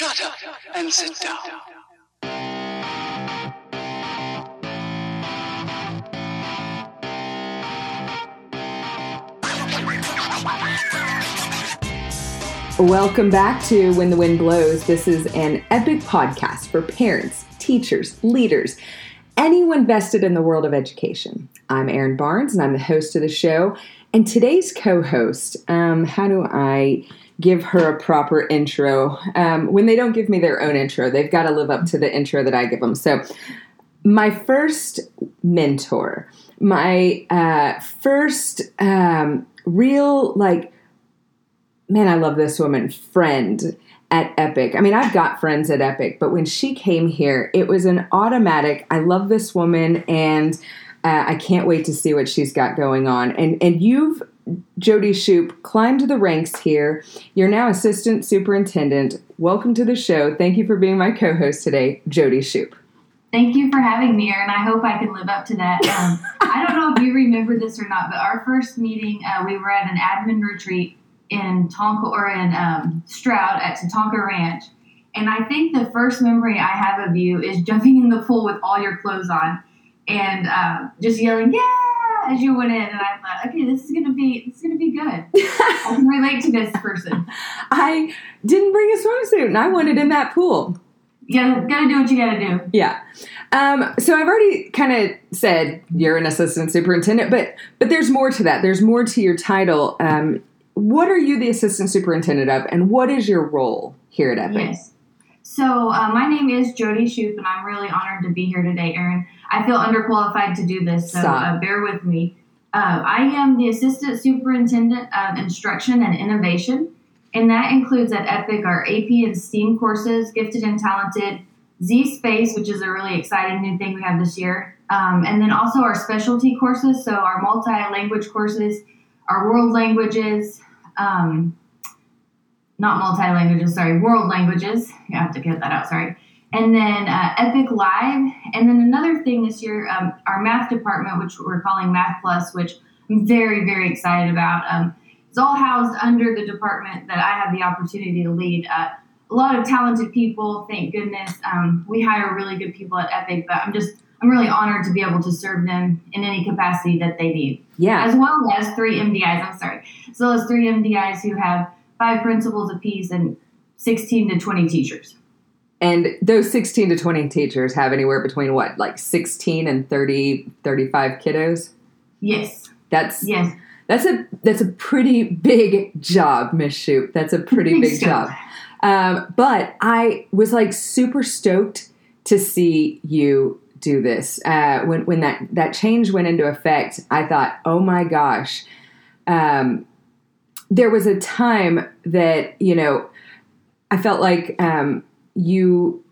Shut up and sit down. Welcome back to When the Wind Blows. This is an epic podcast for parents, teachers, leaders, anyone vested in the world of education. I'm Erin Barnes and I'm the host of the show. And today's co host, um, how do I give her a proper intro? Um, when they don't give me their own intro, they've got to live up to the intro that I give them. So, my first mentor, my uh, first um, real, like, man, I love this woman, friend at Epic. I mean, I've got friends at Epic, but when she came here, it was an automatic. I love this woman, and uh, I can't wait to see what she's got going on. And and you've Jody Shoop climbed the ranks here. You're now assistant superintendent. Welcome to the show. Thank you for being my co-host today, Jody Shoop. Thank you for having me, Erin. I hope I can live up to that. Um, I don't know if you remember this or not, but our first meeting, uh, we were at an admin retreat in Tonka or in um, Stroud at Tatonka Ranch. And I think the first memory I have of you is jumping in the pool with all your clothes on and uh, just yelling, yeah, as you went in. And I thought, okay, this is gonna be this is gonna be good. I can relate to this person. I didn't bring a swimsuit, and I wanted in that pool. You gotta, gotta do what you gotta do. Yeah. Um, so I've already kind of said you're an assistant superintendent, but but there's more to that. There's more to your title. Um, what are you the assistant superintendent of, and what is your role here at Epic? Yes. So uh, my name is Jody Shoop, and I'm really honored to be here today, Erin. I feel underqualified to do this, so uh, bear with me. Uh, I am the assistant superintendent of instruction and innovation, and that includes at Epic our AP and STEAM courses, gifted and talented, zSpace, which is a really exciting new thing we have this year, um, and then also our specialty courses, so our multi-language courses, our world languages. Um, not multi languages, sorry, world languages. You have to get that out, sorry. And then uh, Epic Live. And then another thing this year, um, our math department, which we're calling Math Plus, which I'm very, very excited about. Um, it's all housed under the department that I have the opportunity to lead. Uh, a lot of talented people, thank goodness. Um, we hire really good people at Epic, but I'm just, I'm really honored to be able to serve them in any capacity that they need Yeah. as well as three MDIs. I'm sorry, as well as three MDIs who have five principals apiece and 16 to 20 teachers. And those 16 to 20 teachers have anywhere between what, like 16 and 30, 35 kiddos? Yes, That's yes. that's a that's a pretty big job, Miss Shoop. That's a pretty big So, job. Um, but I was like super stoked to see you do this. Uh, when when that that change went into effect, I thought, oh my gosh. Um, there was a time that you know I felt like um, you.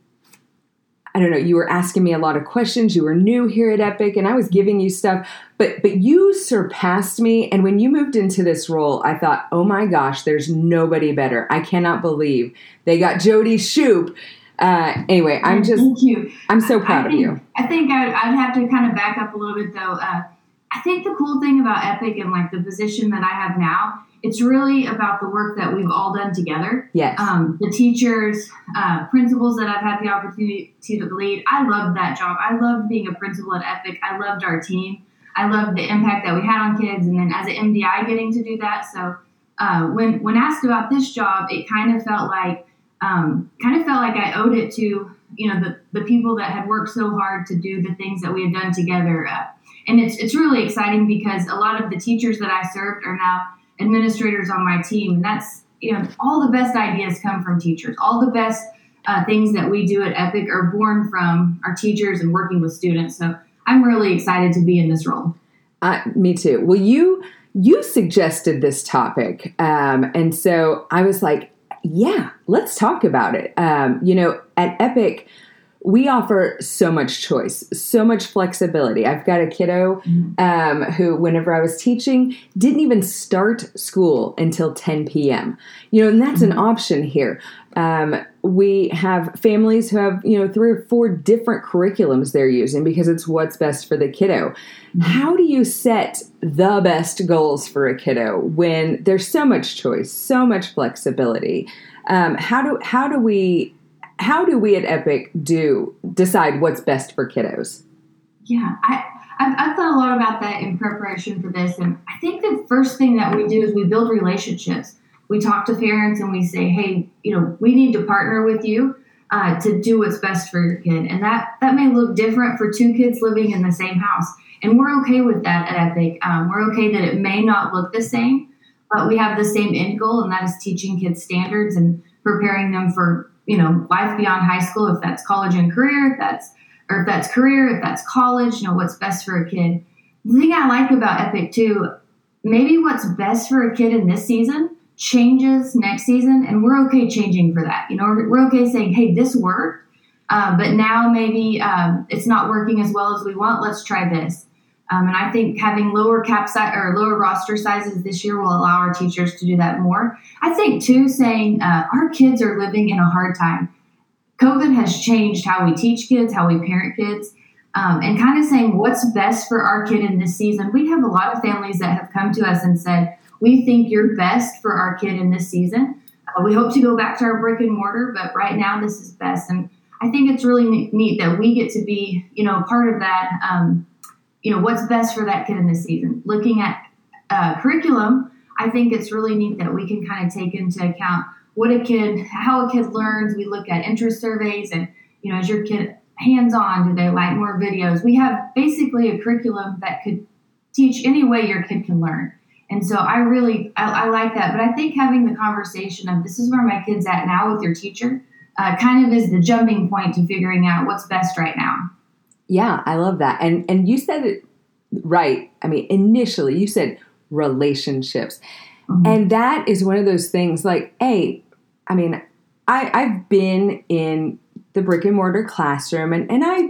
I don't know. You were asking me a lot of questions. You were new here at Epic, and I was giving you stuff. But but you surpassed me. And when you moved into this role, I thought, oh my gosh, there's nobody better. I cannot believe they got Jody Shoop. Uh, anyway, I'm just Thank you. I'm so proud of you. I think I'd, I'd have to kind of back up a little bit though. Uh, I think the cool thing about Epic and like the position that I have now, it's really about the work that we've all done together. Yes. um, the teachers, uh, principals that I've had the opportunity to lead. I loved that job. I loved being a principal at Epic. I loved our team. I loved the impact that we had on kids, and then as an MDI, getting to do that. So uh, when when asked about this job, it kind of felt like um, kind of felt like I owed it to you know the the people that had worked so hard to do the things that we had done together. Uh, and it's it's really exciting because a lot of the teachers that I served are now administrators on my team, and that's you know all the best ideas come from teachers. All the best uh, things that we do at Epic are born from our teachers and working with students. So I'm really excited to be in this role. Uh, me too. Well, you you suggested this topic, um, and so I was like, yeah, let's talk about it. Um, you know, at Epic, we offer so much choice, so much flexibility. I've got a kiddo um, who, whenever I was teaching, didn't even start school until 10 p.m. You know, and that's an option here. Um, we have families who have, you know, three or four different curriculums they're using because it's what's best for the kiddo. How do you set the best goals for a kiddo when there's so much choice, so much flexibility? Um, how do how do we how do we at Epic do decide what's best for kiddos? Yeah, I, I've, I've thought a lot about that in preparation for this. And I think the first thing that we do is we build relationships. We talk to parents and we say, hey, you know, we need to partner with you uh, to do what's best for your kid. And that, that may look different for two kids living in the same house. And we're okay with that at Epic. Um, we're okay that it may not look the same, but we have the same end goal, and that is teaching kids standards and preparing them for, you know, life beyond high school, if that's college and career, if that's or if that's career, if that's college, you know, what's best for a kid. The thing I like about Epic too, maybe what's best for a kid in this season changes next season, and we're okay changing for that. You know, we're, we're okay saying, hey, this worked, uh, but now maybe um, it's not working as well as we want. Let's try this. Um, and I think having lower cap size or lower roster sizes this year will allow our teachers to do that more. I think too, saying uh, our kids are living in a hard time. COVID has changed how we teach kids, how we parent kids, um, and kind of saying what's best for our kid in this season. We have a lot of families that have come to us and said, We think you're best for our kid in this season. Uh, we hope to go back to our brick and mortar, but right now this is best. And I think it's really neat that we get to be, you know, part of that. Um, you know, what's best for that kid in this season. Looking at uh, curriculum, I think it's really neat that we can kind of take into account what a kid, how a kid learns. We look at interest surveys and, you know, is your kid hands on? Do they like more videos? We have basically a curriculum that could teach any way your kid can learn. And so I really, I, I like that. But I think having the conversation of this is where my kid's at now with your teacher uh, kind of is the jumping point to figuring out what's best right now. Yeah, I love that. And and you said it right. I mean, initially you said relationships. Mm-hmm. And that is one of those things like, hey, I mean, I, I've been in the brick and mortar classroom and, and I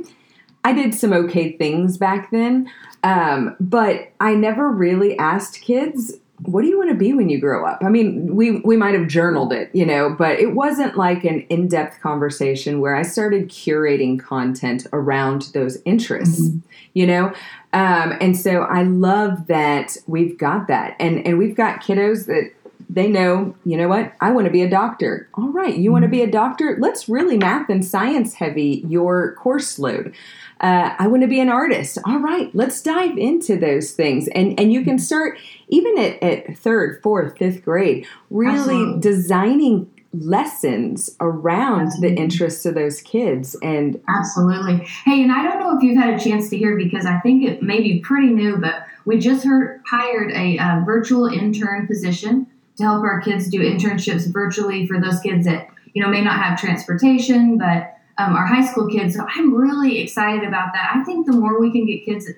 I did some okay things back then. Um, but I never really asked kids, what do you want to be when you grow up? I mean, we we might have journaled it, you know, but it wasn't like an in-depth conversation where I started curating content around those interests, mm-hmm. you know. Um, and so I love that we've got that, and and we've got kiddos that they know, you know what? I want to be a doctor. All right, you want to be a doctor? Let's really math and science heavy your course load. Uh, I want to be an artist. All right, let's dive into those things. And and you can start even at, at third, fourth, fifth grade, really Absolutely. designing lessons around Absolutely. the interests of those kids and Absolutely. Hey, and I don't know if you've had a chance to hear because I think it may be pretty new, but we just heard hired a uh, virtual intern position to help our kids do internships virtually for those kids that you know may not have transportation, but um, our high school kids. So I'm really excited about that. I think the more we can get kids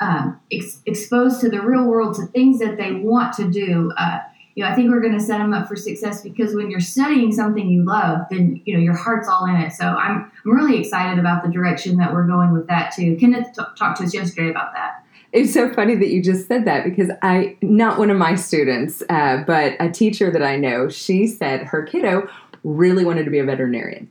um, ex- exposed to the real world, to things that they want to do, uh, you know, I think we're going to set them up for success because when you're studying something you love, then you know your heart's all in it. So I'm I'm really excited about the direction that we're going with that too. Kenneth t- talked to us yesterday about that. It's so funny that you just said that because I, not one of my students, uh, but a teacher that I know, she said her kiddo really wanted to be a veterinarian.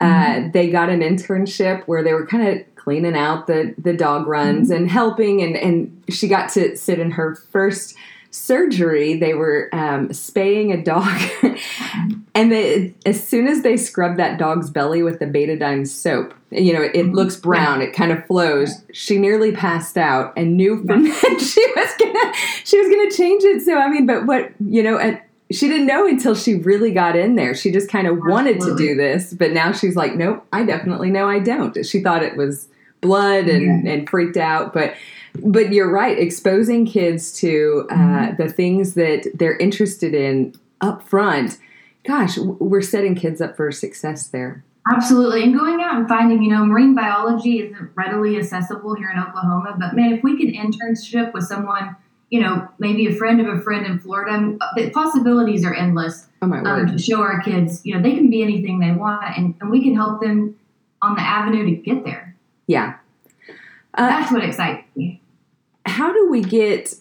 Uh, mm-hmm. Uh, they got an internship where they were kind of cleaning out the, the dog runs mm-hmm. and helping, and, and she got to sit in her first surgery, they were um, spaying a dog, and they, as soon as they scrubbed that dog's belly with the betadine soap, you know, it, it looks brown, it kind of flows. She nearly passed out and knew from then she was gonna she was gonna change it. So I mean, but what you know, and she didn't know until she really got in there. She just kind of wanted to do this, but now she's like, nope, I definitely know I don't. She thought it was blood and, yeah. and freaked out, but but you're right exposing kids to uh, mm-hmm. the things that they're interested in up front gosh we're setting kids up for success there absolutely and going out and finding you know marine biology isn't readily accessible here in oklahoma but man if we can internship with someone you know maybe a friend of a friend in florida the possibilities are endless oh my word. Um, to show our kids you know they can be anything they want and, and we can help them on the avenue to get there yeah uh, that's what excites me how do we get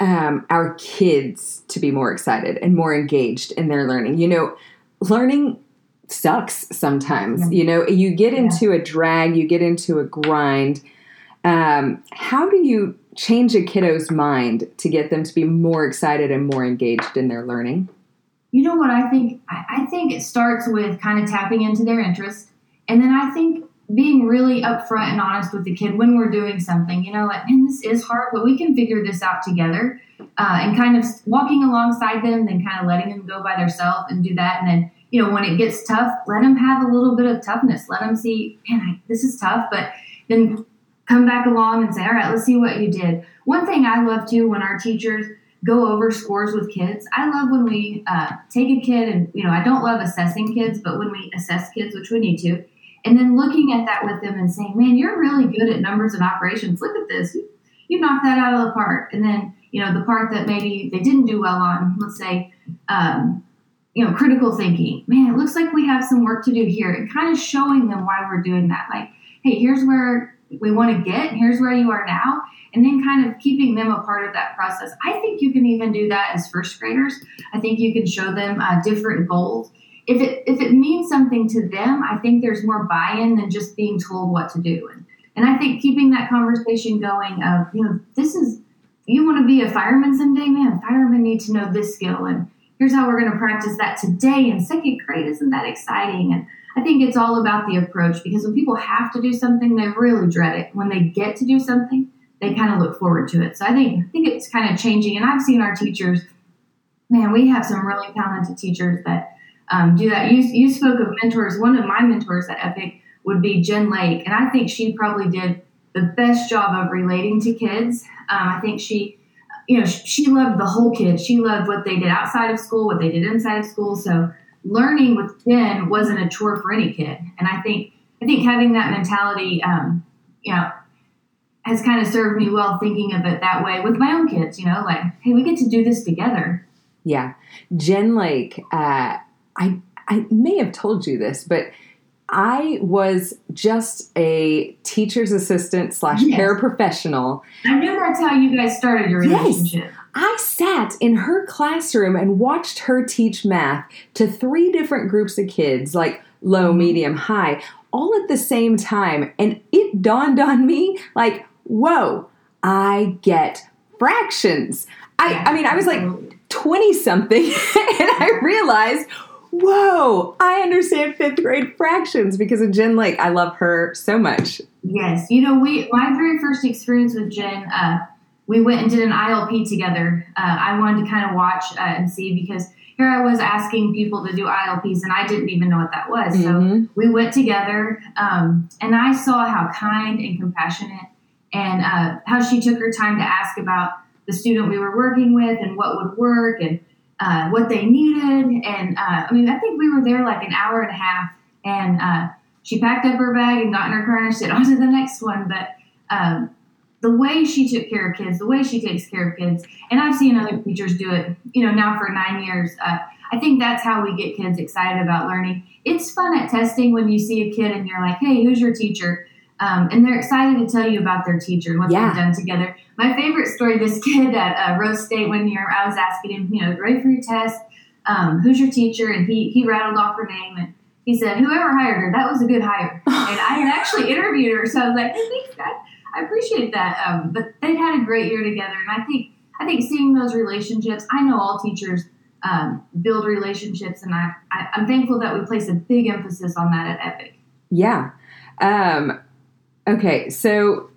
um, our kids to be more excited and more engaged in their learning? You know, learning sucks sometimes. Yeah. You know, you get into a drag, you get into a grind. Um, how do you change a kiddo's mind to get them to be more excited and more engaged in their learning? you know what I think? I, think it starts with kind of tapping into their interest. And then I think being really upfront and honest with the kid when we're doing something, you know, like, man, this is hard, but we can figure this out together. Uh, and kind of walking alongside them, then kind of letting them go by themselves and do that. And then, you know, when it gets tough, let them have a little bit of toughness. Let them see, man, I, this is tough, but then come back along and say, all right, let's see what you did. One thing I love too when our teachers go over scores with kids, I love when we uh, take a kid and, you know, I don't love assessing kids, but when we assess kids, which we need to, and then looking at that with them and saying, man, you're really good at numbers and operations. Look at this. You, knocked that out of the park. And then, you know, the part that maybe they didn't do well on, let's say, um, you know, critical thinking. Man, it looks like we have some work to do here and kind of showing them why we're doing that. Like, hey, here's where we want to get, here's where you are now, and then kind of keeping them a part of that process. I think you can even do that as first graders. I think you can show them uh, different goals. If it if it means something to them, I think there's more buy-in than just being told what to do. And and I think keeping that conversation going of you know this is you want to be a fireman someday, man. Firemen need to know this skill, and here's how we're going to practice that today in second grade. Isn't that exciting? And I think it's all about the approach because when people have to do something, they really dread it. When they get to do something, they kind of look forward to it. So I think I think it's kind of changing. And I've seen our teachers, man, we have some really talented teachers that um, do that. You, you spoke of mentors. One of my mentors at Epic would be Jen Lake, and I think she probably did the best job of relating to kids. Um, I think she, you know, she loved the whole kid. She loved what they did outside of school, what they did inside of school. So learning with Jen wasn't a chore for any kid. And I think I think having that mentality, um, you know, has kind of served me well thinking of it that way with my own kids. You know, like, hey, we get to do this together. Yeah, Jen Lake. Uh, I I may have told you this, but I was just a teacher's assistant slash Yes. paraprofessional. I knew that's how you guys started your Yes. relationship. I sat in her classroom and watched her teach math to three different groups of kids, like low, mm-hmm. medium, high, all at the same time. And it dawned on me like, whoa, I get fractions. I, I mean, I was like 20 something and I realized, whoa, I understand fifth grade fractions because of Jen Lake. I love her so much. Yes, you know, we my very first experience with Jen, uh, we went and did an ILP together. Uh, I wanted to kind of watch uh, and see because here I was asking people to do ILPs, and I didn't even know what that was. So Mhm. we went together, um, and I saw how kind and compassionate, and uh, how she took her time to ask about the student we were working with and what would work and uh, what they needed. And uh, I mean, I think we were there like an hour and a half, and uh, she packed up her bag and got in her car and said, "On to the next one." But um, the way she took care of kids, the way she takes care of kids, and I've seen other teachers do it, you know, now for nine years. Uh, I think that's how we get kids excited about learning. It's fun at testing when you see a kid and you're like, "Hey, who's your teacher?" Um, and they're excited to tell you about their teacher and what Yeah. they've done together. My favorite story: this kid at uh, Rose State one year, I was asking him, you know, ready for your test? Um, who's your teacher? And he he rattled off her name and he said, "Whoever hired her, that was a good hire." and I had actually interviewed her, so I was like, "Hey, thanks, guys. I appreciate that." Um, but they had a great year together, and I think I think seeing those relationships. I know all teachers um, build relationships, and I, I I'm thankful that we place a big emphasis on that at Epic. Yeah. Um, okay, so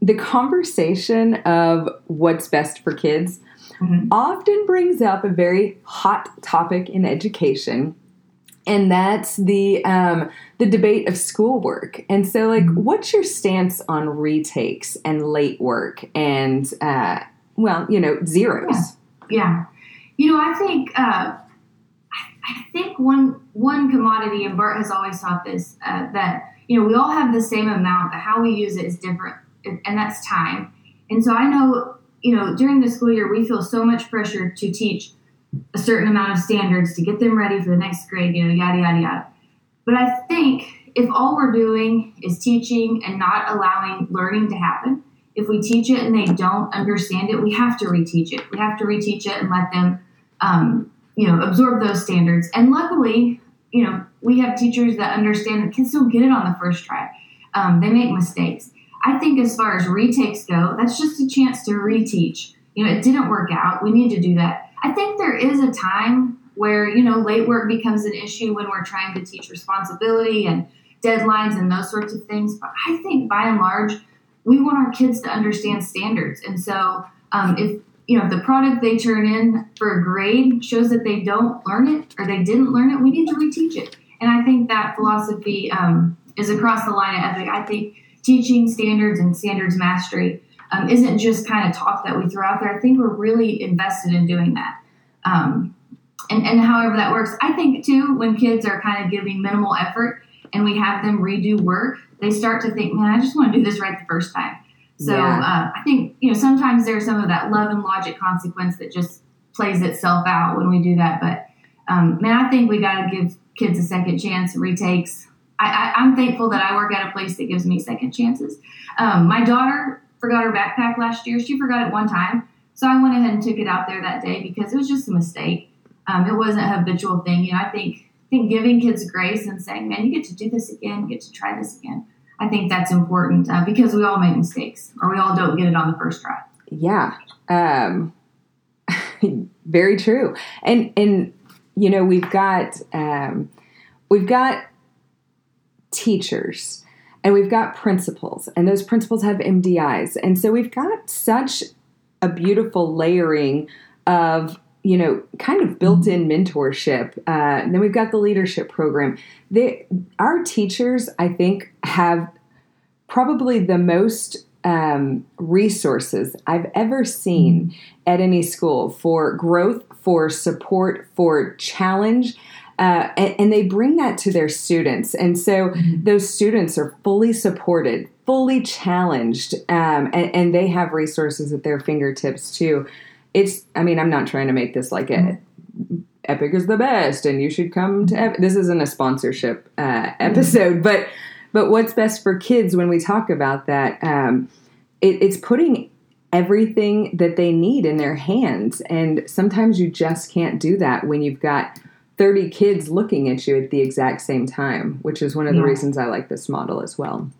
the conversation of what's best for kids Mhm. often brings up a very hot topic in education. And that's the um, the debate of schoolwork. And so, like, what's your stance on retakes and late work and, uh, well, you know, zeros? Yeah, you know, I think uh, I, I think one one commodity, and Bert has always taught this uh, that you know we all have the same amount, but how we use it is different, and that's time. And so I know, you know, during the school year, we feel so much pressure to teach a certain amount of standards to get them ready for the next grade, you know, yada yada yada. But I think if all we're doing is teaching and not allowing learning to happen, if we teach it and they don't understand it, we have to reteach it. We have to reteach it and let them, um, you know, absorb those standards. And luckily, you know, we have teachers that understand that kids don't get it on the first try. Um, they make mistakes. I think as far as retakes go, that's just a chance to reteach. You know, it didn't work out. We need to do that. I think there is a time where you know late work becomes an issue when we're trying to teach responsibility and deadlines and those sorts of things. But I think by and large, we want our kids to understand standards, and so um, if you know the product they turn in for a grade shows that they don't learn it or they didn't learn it, we need to reteach it. And I think that philosophy um, is across the line of ethic. I think teaching standards and standards mastery um, isn't just kind of talk that we throw out there. I think we're really invested in doing that. Um, and, and however that works, I think too, when kids are kind of giving minimal effort and we have them redo work, they start to think, man, I just want to do this right the first time. So Yeah. uh, I think, you know, sometimes there's some of that love and logic consequence that just plays itself out when we do that. But um, man, I think we got to give kids a second chance, retakes. I, I, I'm thankful that I work at a place that gives me second chances. Um, my daughter forgot her backpack last year. She forgot it one time. So I went ahead and took it out there that day because it was just a mistake. Um, it wasn't a habitual thing. You know, I think I think giving kids grace and saying, "Man, you get to do this again. You get to try this again." I think that's important uh, because we all make mistakes, or we all don't get it on the first try. Yeah. Um, very true. And and you know we've got um, we've got teachers and we've got principals and those principals have MDIs and so we've got such a beautiful layering of you know kind of built-in mentorship uh, and then we've got the leadership program they, our teachers i think have probably the most um, resources I've ever seen at any school for growth, for support, for challenge. Uh, and, and they bring that to their students. And so those students are fully supported, fully challenged, um, and, and they have resources at their fingertips too. It's, I mean, I'm not trying to make this like a Epic is the best and you should come to Epic. This isn't a sponsorship uh, episode, but but what's best for kids when we talk about that um, it, it's putting everything that they need in their hands and sometimes you just can't do that when you've got 30 kids looking at you at the exact same time which is one of the Yeah. reasons i like this model as well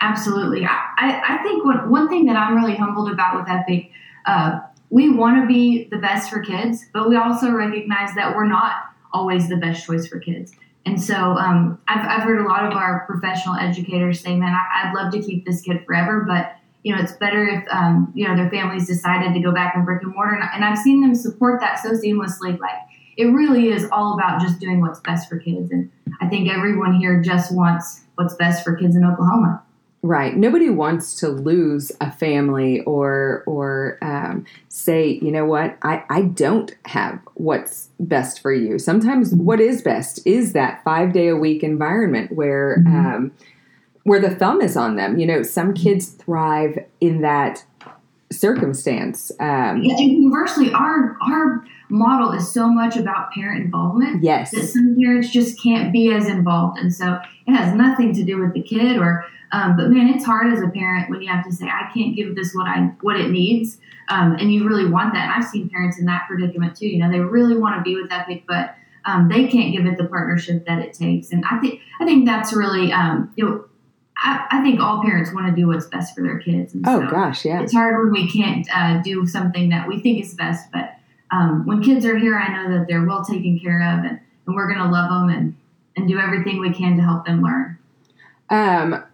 Absolutely. I, I I think one, one thing that I'm really humbled about with Epic, uh, we want to be the best for kids, but we also recognize that we're not always the best choice for kids. And so um, I've, I've heard a lot of our professional educators say, man, I, I'd love to keep this kid forever, but you know, it's better if, um, you know, their families decided to go back in brick and mortar. And, and I've seen them support that so seamlessly. Like it really is all about just doing what's best for kids. And I think everyone here just wants what's best for kids in Oklahoma. Right. Nobody wants to lose a family or or um, say, you know what, I, I don't have what's best for you. Sometimes what is best is that five day a week environment where Mhm. um, where the thumb is on them. You know, some kids thrive in that circumstance. Um, Yeah, and conversely, our our model is so much about parent involvement that yes. some parents just can't be as involved, and so it has nothing to do with the kid. Or, um, but man, it's hard as a parent when you have to say, "I can't give this what I what it needs," um, and you really want that. And I've seen parents in that predicament too. You know, they really want to be with Epic, but um, they can't give it the partnership that it takes. And I think I think that's really um, you know. I, I think all parents want to do what's best for their kids. And Oh so, gosh, yeah. it's hard when we can't uh, do something that we think is best. But um, when kids are here, I know that they're well taken care of, and, and we're going to love them and, and do everything we can to help them learn. Um,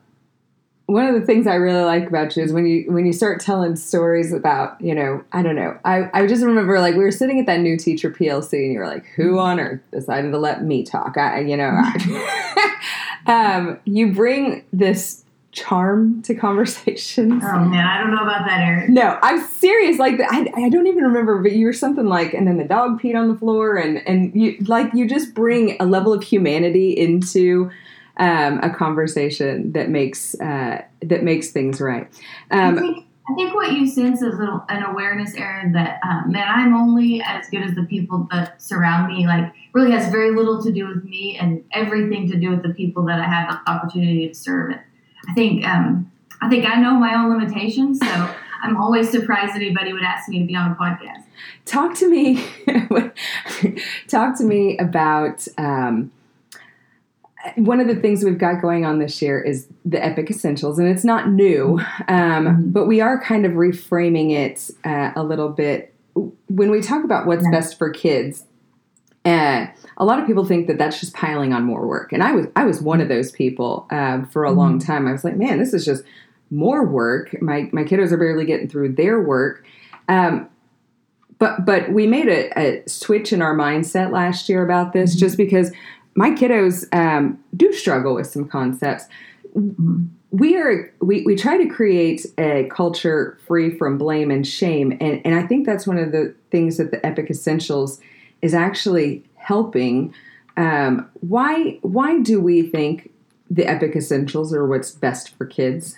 one of the things I really like about you is when you when you start telling stories about you know I don't know I, I just remember like we were sitting at that new teacher PLC and you were like who on earth decided to let me talk I you know I, um, you bring this charm to conversations. Oh man, I don't know about that, Erin. No, I'm serious. Like I, I don't even remember, but you were something like, and then the dog peed on the floor, and and you like you just bring a level of humanity into um, a conversation that makes uh, that makes things right. I Um, think I think what you sense is an awareness, Erin, that um, man, I'm only as good as the people that surround me. Like, really has very little to do with me and everything to do with the people that I have the opportunity to serve. And I think um, I think I know my own limitations, so I'm always surprised anybody would ask me to be on a podcast. talk to me. talk to me about. Um, one of the things we've got going on this year is the Epic Essentials, and it's not new, um, Mhm. but we are kind of reframing it uh, a little bit. When we talk about what's Yeah. best for kids, And a lot of people think that that's just piling on more work, and I was I was one of those people um, for a long time. I was like, man, this is just more work. My my kiddos are barely getting through their work. Um, but but we made a, a, switch in our mindset last year about this, just because my kiddos um, do struggle with some concepts. We are we, we try to create a culture free from blame and shame, and and I think that's one of the things that the Epic Essentials is actually helping. Um, why why do we think the Epic Essentials are what's best for kids?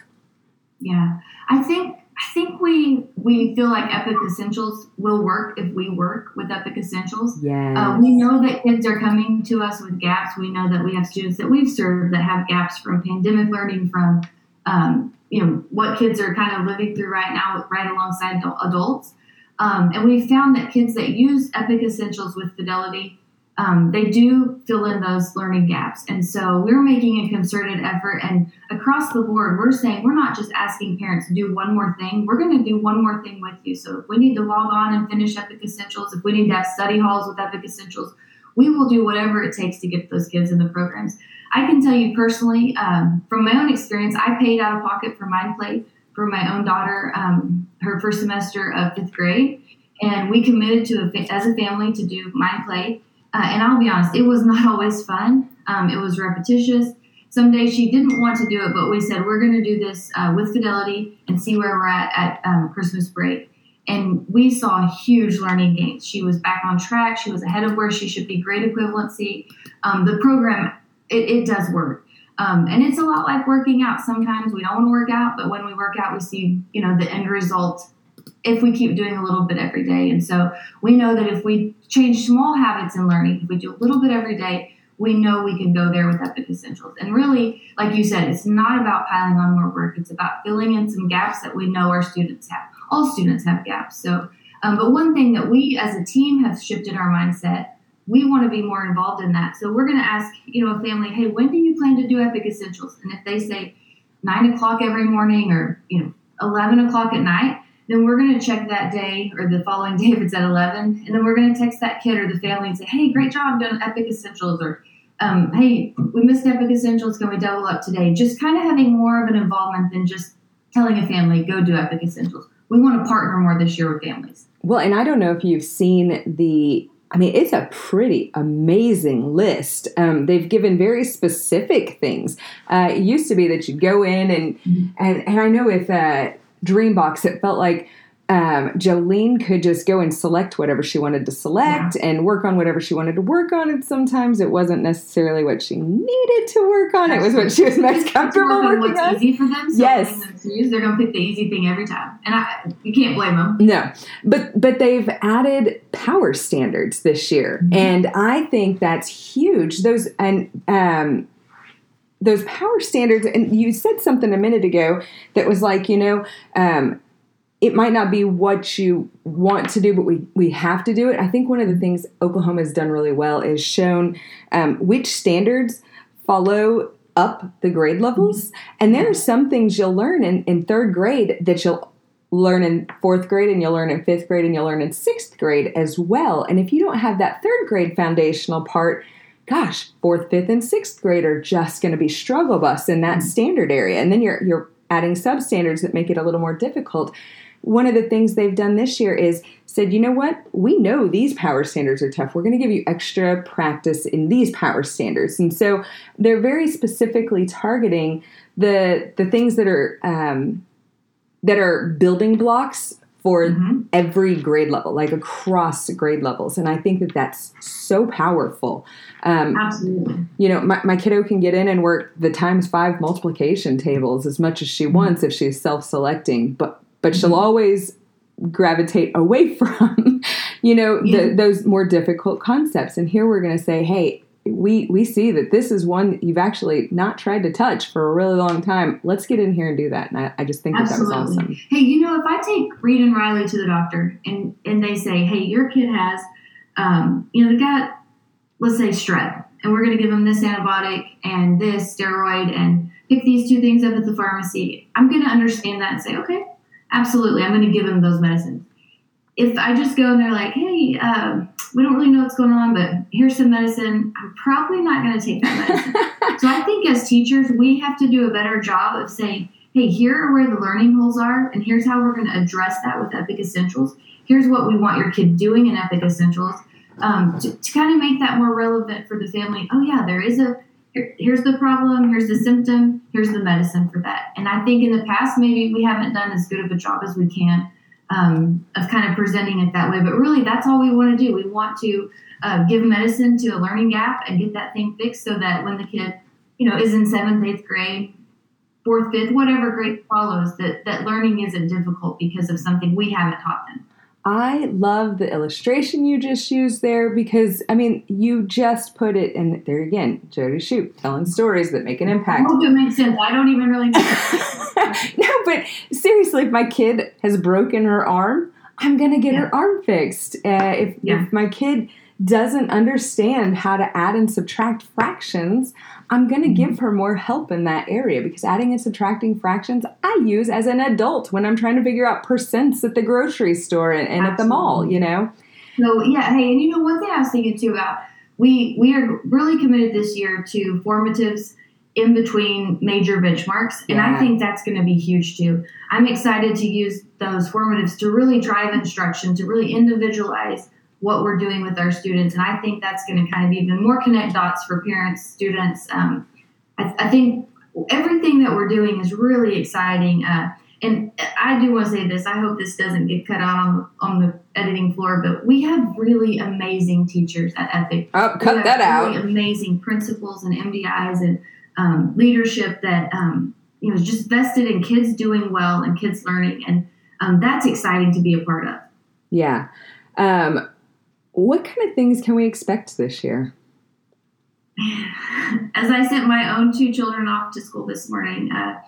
Yeah, I think I think we we feel like Epic Essentials will work if we work with Epic Essentials. Yeah, uh, we know that kids are coming to us with gaps. We know that we have students that we've served that have gaps from pandemic learning, from um, you know what kids are kind of living through right now, right alongside adults. Um, and we found that kids that use Epic Essentials with Fidelity um, they do fill in those learning gaps. And so we're making a concerted effort. And across the board, we're saying we're not just asking parents to do one more thing, we're going to do one more thing with you. So if we need to log on and finish Epic Essentials, if we need to have study halls with Epic Essentials, we will do whatever it takes to get those kids in the programs. I can tell you personally, um, from my own experience, I paid out of pocket for MindPlay for my own daughter, um, her first semester of fifth grade. And we committed to, a, as a family, to do MindPlay uh, and I'll be honest, it was not always fun. Um, it was repetitious. Some days she didn't want to do it, but we said we're going to do this uh, with fidelity and see where we're at at um, Christmas break. And we saw huge learning gains. She was back on track. She was ahead of where she should be. Grade equivalency. Um, the program, it, it does work. Um, and it's a lot like working out. Sometimes we don't want to work out, but when we work out, we see, you know, the end result if we keep doing a little bit every day. And so we know that if we change small habits in learning, if we do a little bit every day, we know we can go there with Epic Essentials. And really, like you said, it's not about piling on more work. It's about filling in some gaps that we know our students have. All students have gaps. So, um, but one thing that we as a team have shifted our mindset, we want to be more involved in that. So we're going to ask, you know, a family, hey, when do you plan to do Epic Essentials? And if they say nine o'clock every morning or, you know, 11 o'clock at night, then we're going to check that day or the following day if it's at 11 and then we're going to text that kid or the family and say hey great job doing epic essentials or um, hey we missed epic essentials can we double up today just kind of having more of an involvement than just telling a family go do epic essentials we want to partner more this year with families well and i don't know if you've seen the I mean, it's a pretty amazing list. Um, they've given very specific things. Uh, it used to be that you go in and mm-hmm. and, and I know with uh, Dreambox, it felt like um, Jolene could just go and select whatever she wanted to select yeah. and work on whatever she wanted to work on. And sometimes it wasn't necessarily what she needed to work on; it was what she was most comfortable working what's on. Easy for them. So yes, them they're going to pick the easy thing every time, and I, you can't blame them. No, but but they've added power standards this year, mm-hmm. and I think that's huge. Those and um, those power standards and you said something a minute ago that was like you know um, it might not be what you want to do but we, we have to do it. I think one of the things oklahoma has done really well is shown um, which standards follow up the grade levels. And there are some things you'll learn in, in third grade that you'll learn in fourth grade and you'll learn in fifth grade and you'll learn in sixth grade as well. And if you don't have that third grade foundational part gosh, fourth, fifth, and sixth grade are just going to be struggle bus in that mm-hmm. standard area. And then you're you're adding substandards that make it a little more difficult. One of the things they've done this year is said, you know what? We know these power standards are tough. We're going to give you extra practice in these power standards. And so they're very specifically targeting the the things that are um, that are building blocks for mm-hmm. every grade level, like across grade levels. And I think that that's so powerful. Um, Absolutely. You know, my, my kiddo can get in and work the times five multiplication tables as much as she mm-hmm. wants if she's self selecting, but, but mm-hmm. she'll always gravitate away from, you know, yeah. the, those more difficult concepts. And here we're going to say, hey, we we see that this is one you've actually not tried to touch for a really long time. Let's get in here and do that. And I, I just think that that was awesome. Hey, you know, if I take Reed and Riley to the doctor and and they say, hey, your kid has, um, you know, they got, let's say strep, and we're going to give them this antibiotic and this steroid and pick these two things up at the pharmacy. I'm going to understand that and say, okay, absolutely, I'm going to give them those medicines. If I just go and they're like, hey. Um, we don't really know what's going on, but here's some medicine. I'm probably not going to take that medicine. so I think as teachers, we have to do a better job of saying, hey, here are where the learning holes are, and here's how we're going to address that with Epic Essentials. Here's what we want your kid doing in Epic Essentials um, to, to kind of make that more relevant for the family. Oh, yeah, there is a here, here's the problem, here's the symptom, here's the medicine for that. And I think in the past, maybe we haven't done as good of a job as we can um, of kind of presenting it that way. But really, that's all we want to do. We want to uh, give medicine to a learning gap and get that thing fixed so that when the kid, you know, is in seventh, eighth grade, fourth, fifth, whatever grade follows, that, that learning isn't difficult because of something we haven't taught them. I love the illustration you just used there because I mean you just put it in there again, Jody Shoop telling stories that make an impact. I hope it makes sense. I don't even really know. no, but seriously, if my kid has broken her arm, I'm gonna get yeah. her arm fixed. Uh, if, yeah. if my kid doesn't understand how to add and subtract fractions, I'm going to mm-hmm. give her more help in that area because adding and subtracting fractions I use as an adult when I'm trying to figure out percents at the grocery store and, and at the mall, you know? So, yeah, hey, and you know, one thing I was thinking too about, we, we are really committed this year to formatives in between major benchmarks. And yeah. I think that's going to be huge too. I'm excited to use those formatives to really drive instruction, to really individualize what we're doing with our students. And I think that's going to kind of even more connect dots for parents, students. Um, I, I, think everything that we're doing is really exciting. Uh, and I do want to say this. I hope this doesn't get cut out on on the editing floor, but we have really amazing teachers at Epic. Oh, cut that really out. Amazing principals and MDIs and um, leadership that um, you know is just vested in kids doing well and kids learning, and um, that's exciting to be a part of. Yeah. Um, what kind of things can we expect this year? As I sent my own two children off to school this morning, uh,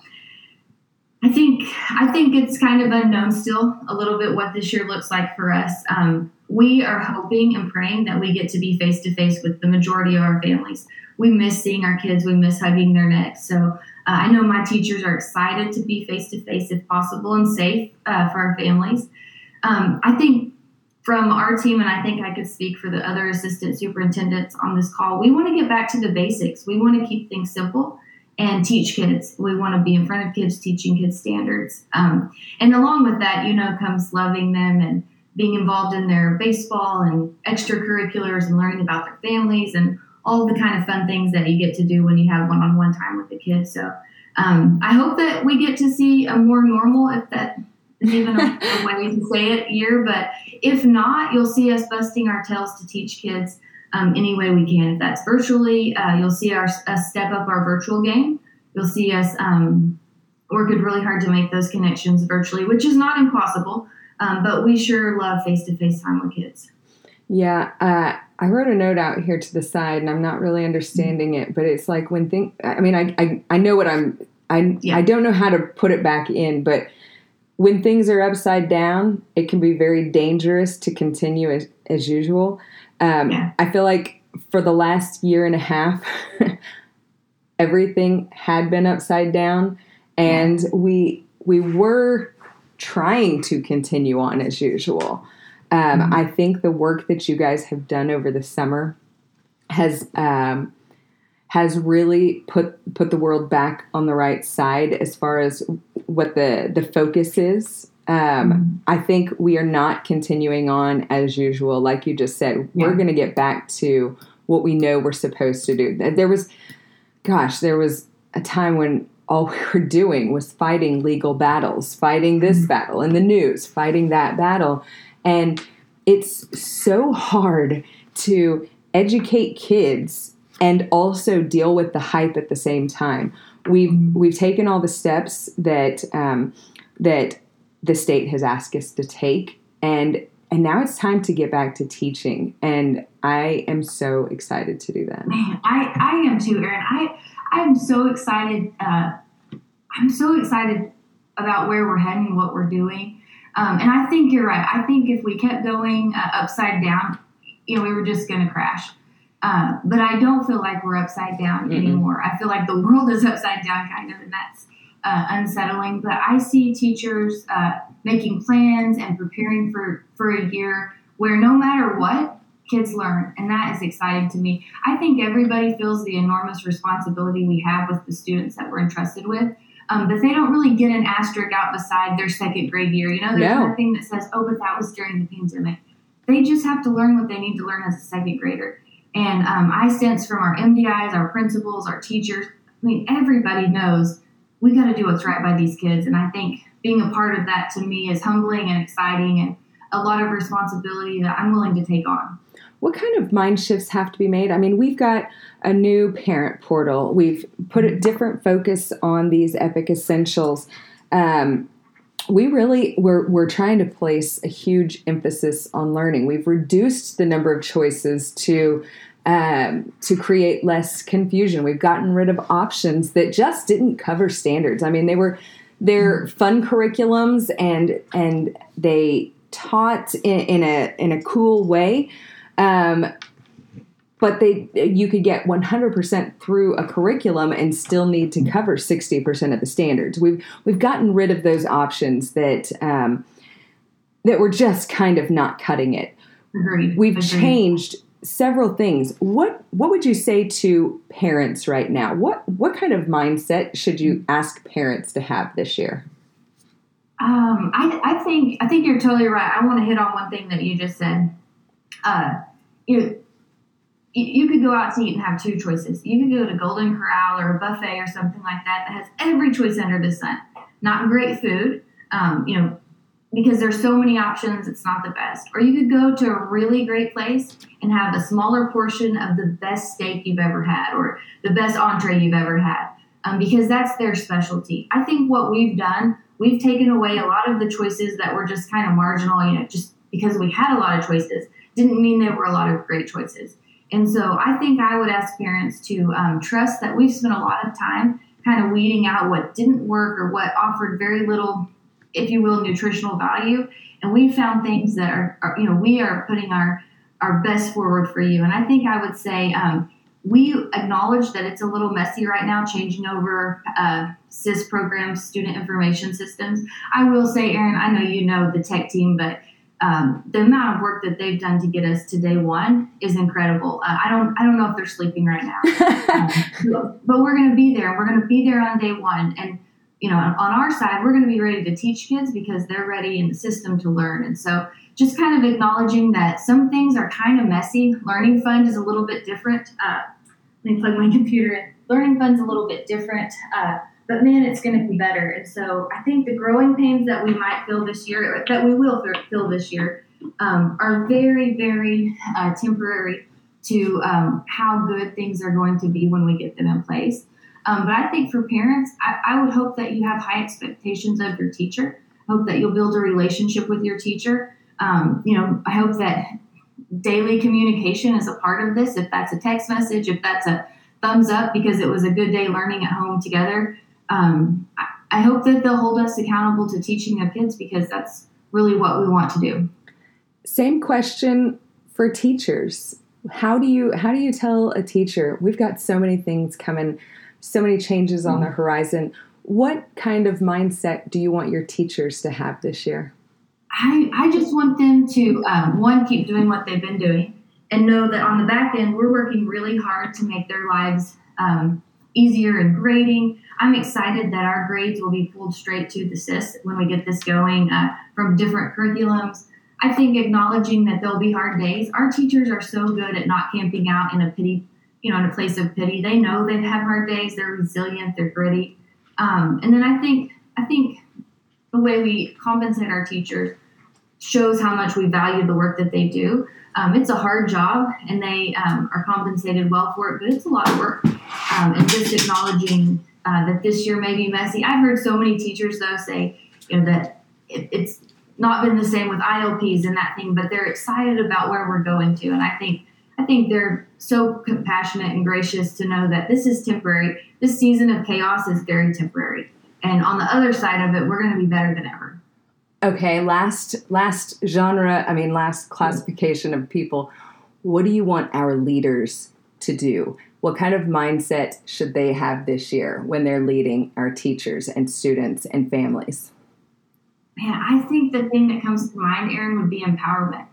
I think I think it's kind of unknown still a little bit what this year looks like for us. Um, we are hoping and praying that we get to be face to face with the majority of our families. We miss seeing our kids. We miss hugging their necks. So uh, I know my teachers are excited to be face to face if possible and safe uh, for our families. Um, I think from our team, and I think I could speak for the other assistant superintendents on this call, we want to get back to the basics. We want to keep things simple and teach kids. We want to be in front of kids, teaching kids standards. Um, and along with that, you know, comes loving them and being involved in their baseball and extracurriculars and learning about their families and all the kind of fun things that you get to do when you have one on one time with the kids. So um, I hope that we get to see a more normal, if that even a, a way to say it, year. But if not, you'll see us busting our tails to teach kids um, any way we can. If that's virtually, uh, you'll see our, us step up our virtual game. You'll see us um, working really hard to make those connections virtually, which is not impossible. Um, but we sure love face to face time with kids. Yeah, uh, I wrote a note out here to the side, and I'm not really understanding it, but it's like when think. I mean, I, I I know what I'm. I yeah. I don't know how to put it back in, but when things are upside down, it can be very dangerous to continue as, as usual. Um, yeah. I feel like for the last year and a half, everything had been upside down, and yeah. we we were trying to continue on as usual. Um, mm-hmm. I think the work that you guys have done over the summer has um, has really put put the world back on the right side as far as what the the focus is. Um, mm-hmm. I think we are not continuing on as usual, like you just said. Yeah. We're going to get back to what we know we're supposed to do. There was, gosh, there was a time when all we were doing was fighting legal battles, fighting this mm-hmm. battle in the news, fighting that battle, and it's so hard to educate kids and also deal with the hype at the same time we've we've taken all the steps that um, that the state has asked us to take, and and now it's time to get back to teaching. And I am so excited to do that. Man, I I am too, Erin. I I'm so excited. Uh, I'm so excited about where we're heading, what we're doing. Um, and I think you're right. I think if we kept going uh, upside down, you know, we were just going to crash. Uh, but I don't feel like we're upside down mm-hmm. anymore. I feel like the world is upside down, kind of, and that's uh, unsettling. But I see teachers uh, making plans and preparing for, for a year where no matter what, kids learn, and that is exciting to me. I think everybody feels the enormous responsibility we have with the students that we're entrusted with. Um, but they don't really get an asterisk out beside their second grade year. You know, there's No. nothing that says, oh, but that was during the pandemic. They just have to learn what they need to learn as a second grader. And um, I sense from our MDIs, our principals, our teachers, I mean, everybody knows we got to do what's right by these kids. And I think being a part of that to me is humbling and exciting and a lot of responsibility that I'm willing to take on. What kind of mind shifts have to be made? I mean, we've got a new parent portal. We've put a different focus on these epic essentials. Um, we really we're we're trying to place a huge emphasis on learning. We've reduced the number of choices to um, to create less confusion. We've gotten rid of options that just didn't cover standards. I mean, they were they're fun curriculums and and they taught in, in a in a cool way. Um, but they you could get 100% through a curriculum and still need to cover 60% of the standards. We've we've gotten rid of those options that um, that were just kind of not cutting it. Agreed. We've Agreed. changed several things. What what would you say to parents right now? What what kind of mindset should you ask parents to have this year? Um, I, I think I think you're totally right. I want to hit on one thing that you just said. Uh, you you, could go out to eat and have two choices. You could go to Golden Corral or a buffet or something like that that has every choice under the sun. Not great food, um, you know, because there's so many options. It's not the best. Or you could go to a really great place and have a smaller portion of the best steak you've ever had or the best entree you've ever had, um, because that's their specialty. I think what we've done we've taken away a lot of the choices that were just kind of marginal, you know, just because we had a lot of choices didn't mean there were a lot of great choices. And so I think I would ask parents to um, trust that we've spent a lot of time kind of weeding out what didn't work or what offered very little, if you will, nutritional value. And we found things that are, are you know, we are putting our our best forward for you. And I think I would say um, we acknowledge that it's a little messy right now, changing over uh, SIS programs, student information systems. I will say, Erin, I know you know the tech team, but um, the amount of work that they've done to get us to day one is incredible. Uh, I don't, I don't know if they're sleeping right now, um, but we're going to be there. We're going to be there on day one, and you know, on our side, we're going to be ready to teach kids because they're ready in the system to learn. And so, just kind of acknowledging that some things are kind of messy. Learning Fund is a little bit different. Uh, let me plug my computer in. Learning Fund's a little bit different. Uh, but man, it's going to be better. And so I think the growing pains that we might feel this year, that we will feel this year, um, are very, very uh, temporary to um, how good things are going to be when we get them in place. Um, but I think for parents, I, I would hope that you have high expectations of your teacher. I hope that you'll build a relationship with your teacher. Um, you know, I hope that daily communication is a part of this. If that's a text message, if that's a thumbs up because it was a good day learning at home together, um, I, hope that they'll hold us accountable to teaching their kids because that's really what we want to do. Same question for teachers. How do you how do you tell a teacher we've got so many things coming, so many changes on the horizon? What kind of mindset do you want your teachers to have this year? I, I just want them to um, one keep doing what they've been doing and know that on the back end we're working really hard to make their lives um, easier in grading. I'm excited that our grades will be pulled straight to the SIS when we get this going uh, from different curriculums. I think acknowledging that there'll be hard days. Our teachers are so good at not camping out in a pity, you know, in a place of pity. They know they have had hard days. They're resilient. They're gritty. Um, and then I think I think the way we compensate our teachers shows how much we value the work that they do. Um, it's a hard job, and they um, are compensated well for it, but it's a lot of work. Um, and just acknowledging uh, that this year may be messy. I've heard so many teachers though say, you know, that it, it's not been the same with ILPs and that thing, but they're excited about where we're going to. And I think I think they're so compassionate and gracious to know that this is temporary. This season of chaos is very temporary, and on the other side of it, we're going to be better than ever. Okay, last last genre, I mean last classification of people. What do you want our leaders to do? What kind of mindset should they have this year when they're leading our teachers and students and families? Man, I think the thing that comes to mind, Erin, would be empowerment.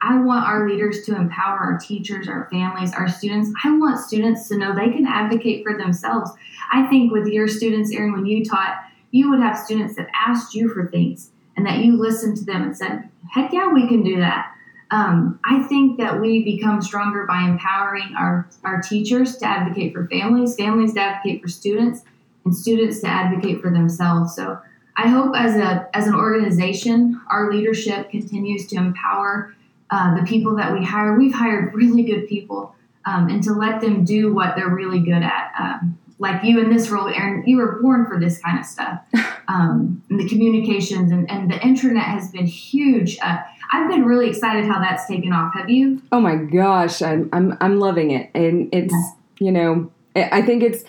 I want our leaders to empower our teachers, our families, our students. I want students to know they can advocate for themselves. I think with your students, Erin, when you taught, you would have students that asked you for things and that you listened to them and said, heck yeah, we can do that. Um, I think that we become stronger by empowering our, our teachers to advocate for families, families to advocate for students, and students to advocate for themselves. So I hope as a as an organization, our leadership continues to empower uh, the people that we hire. We've hired really good people, um, and to let them do what they're really good at. Um, like you in this role, Erin, you were born for this kind of stuff. Um, and the communications and, and the internet has been huge. Uh, I've been really excited how that's taken off. Have you? Oh my gosh, I'm I'm I'm loving it, and it's you know I think it's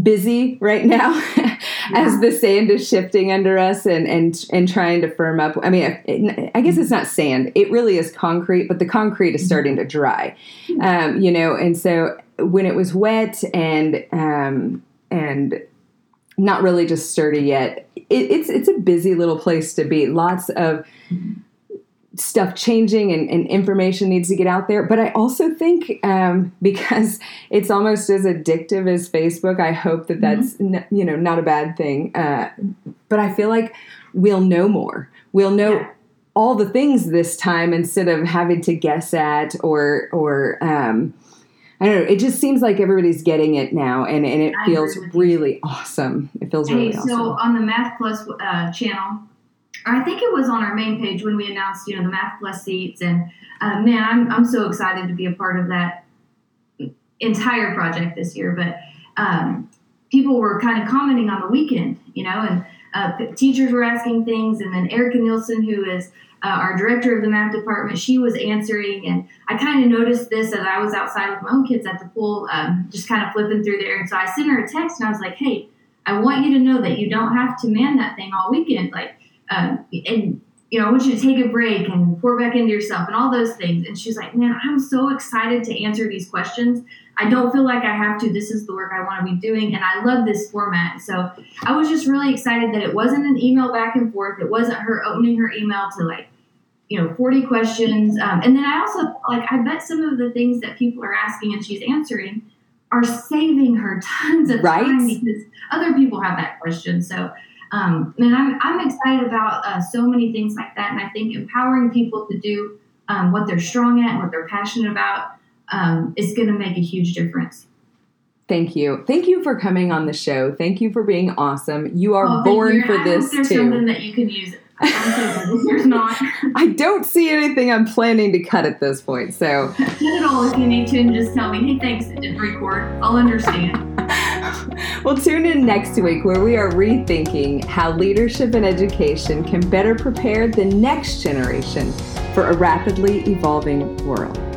busy right now yeah. as the sand is shifting under us and and and trying to firm up. I mean, it, I guess it's not sand; it really is concrete, but the concrete is starting to dry. Um, you know, and so when it was wet and um, and not really just sturdy yet, it, it's it's a busy little place to be. Lots of stuff changing and, and, information needs to get out there. But I also think um, because it's almost as addictive as Facebook, I hope that that's mm-hmm. n- you know not a bad thing. Uh, but I feel like we'll know more. We'll know. Yeah. All the things this time instead of having to guess at or or um, I don't know. It just seems like everybody's getting it now, and, and it I feels really awesome. It feels hey, really so awesome. So on the Math Plus uh, channel, I think it was on our main page when we announced, you know, the Math Plus seats. And uh, man, I'm, I'm so excited to be a part of that entire project this year. But um, people were kind of commenting on the weekend, you know, and uh, teachers were asking things. And then Erica Nielsen, who is uh, our director of the math department, she was answering. And I kind of noticed this as I was outside with my own kids at the pool, um, just kind of flipping through there. And so I sent her a text and I was like, hey, I want you to know that you don't have to man that thing all weekend. Like, um, and you know, I want you to take a break and pour back into yourself and all those things. And she's like, man, I'm so excited to answer these questions. I don't feel like I have to. This is the work I want to be doing. And I love this format. So I was just really excited that it wasn't an email back and forth. It wasn't her opening her email to like, you know, 40 questions. Um, and then I also, like, I bet some of the things that people are asking and she's answering are saving her tons of right? time because other people have that question. So um, and I'm, I'm excited about uh, so many things like that. And I think empowering people to do um, what they're strong at and what they're passionate about um, is going to make a huge difference. Thank you. Thank you for coming on the show. Thank you for being awesome. You are oh, born for I this there's too. something that you can use. there's not. I don't see anything I'm planning to cut at this point. So cut it all if you need to, and just tell me, hey, thanks, it didn't record. I'll understand. Well, tune in next week where we are rethinking how leadership and education can better prepare the next generation for a rapidly evolving world.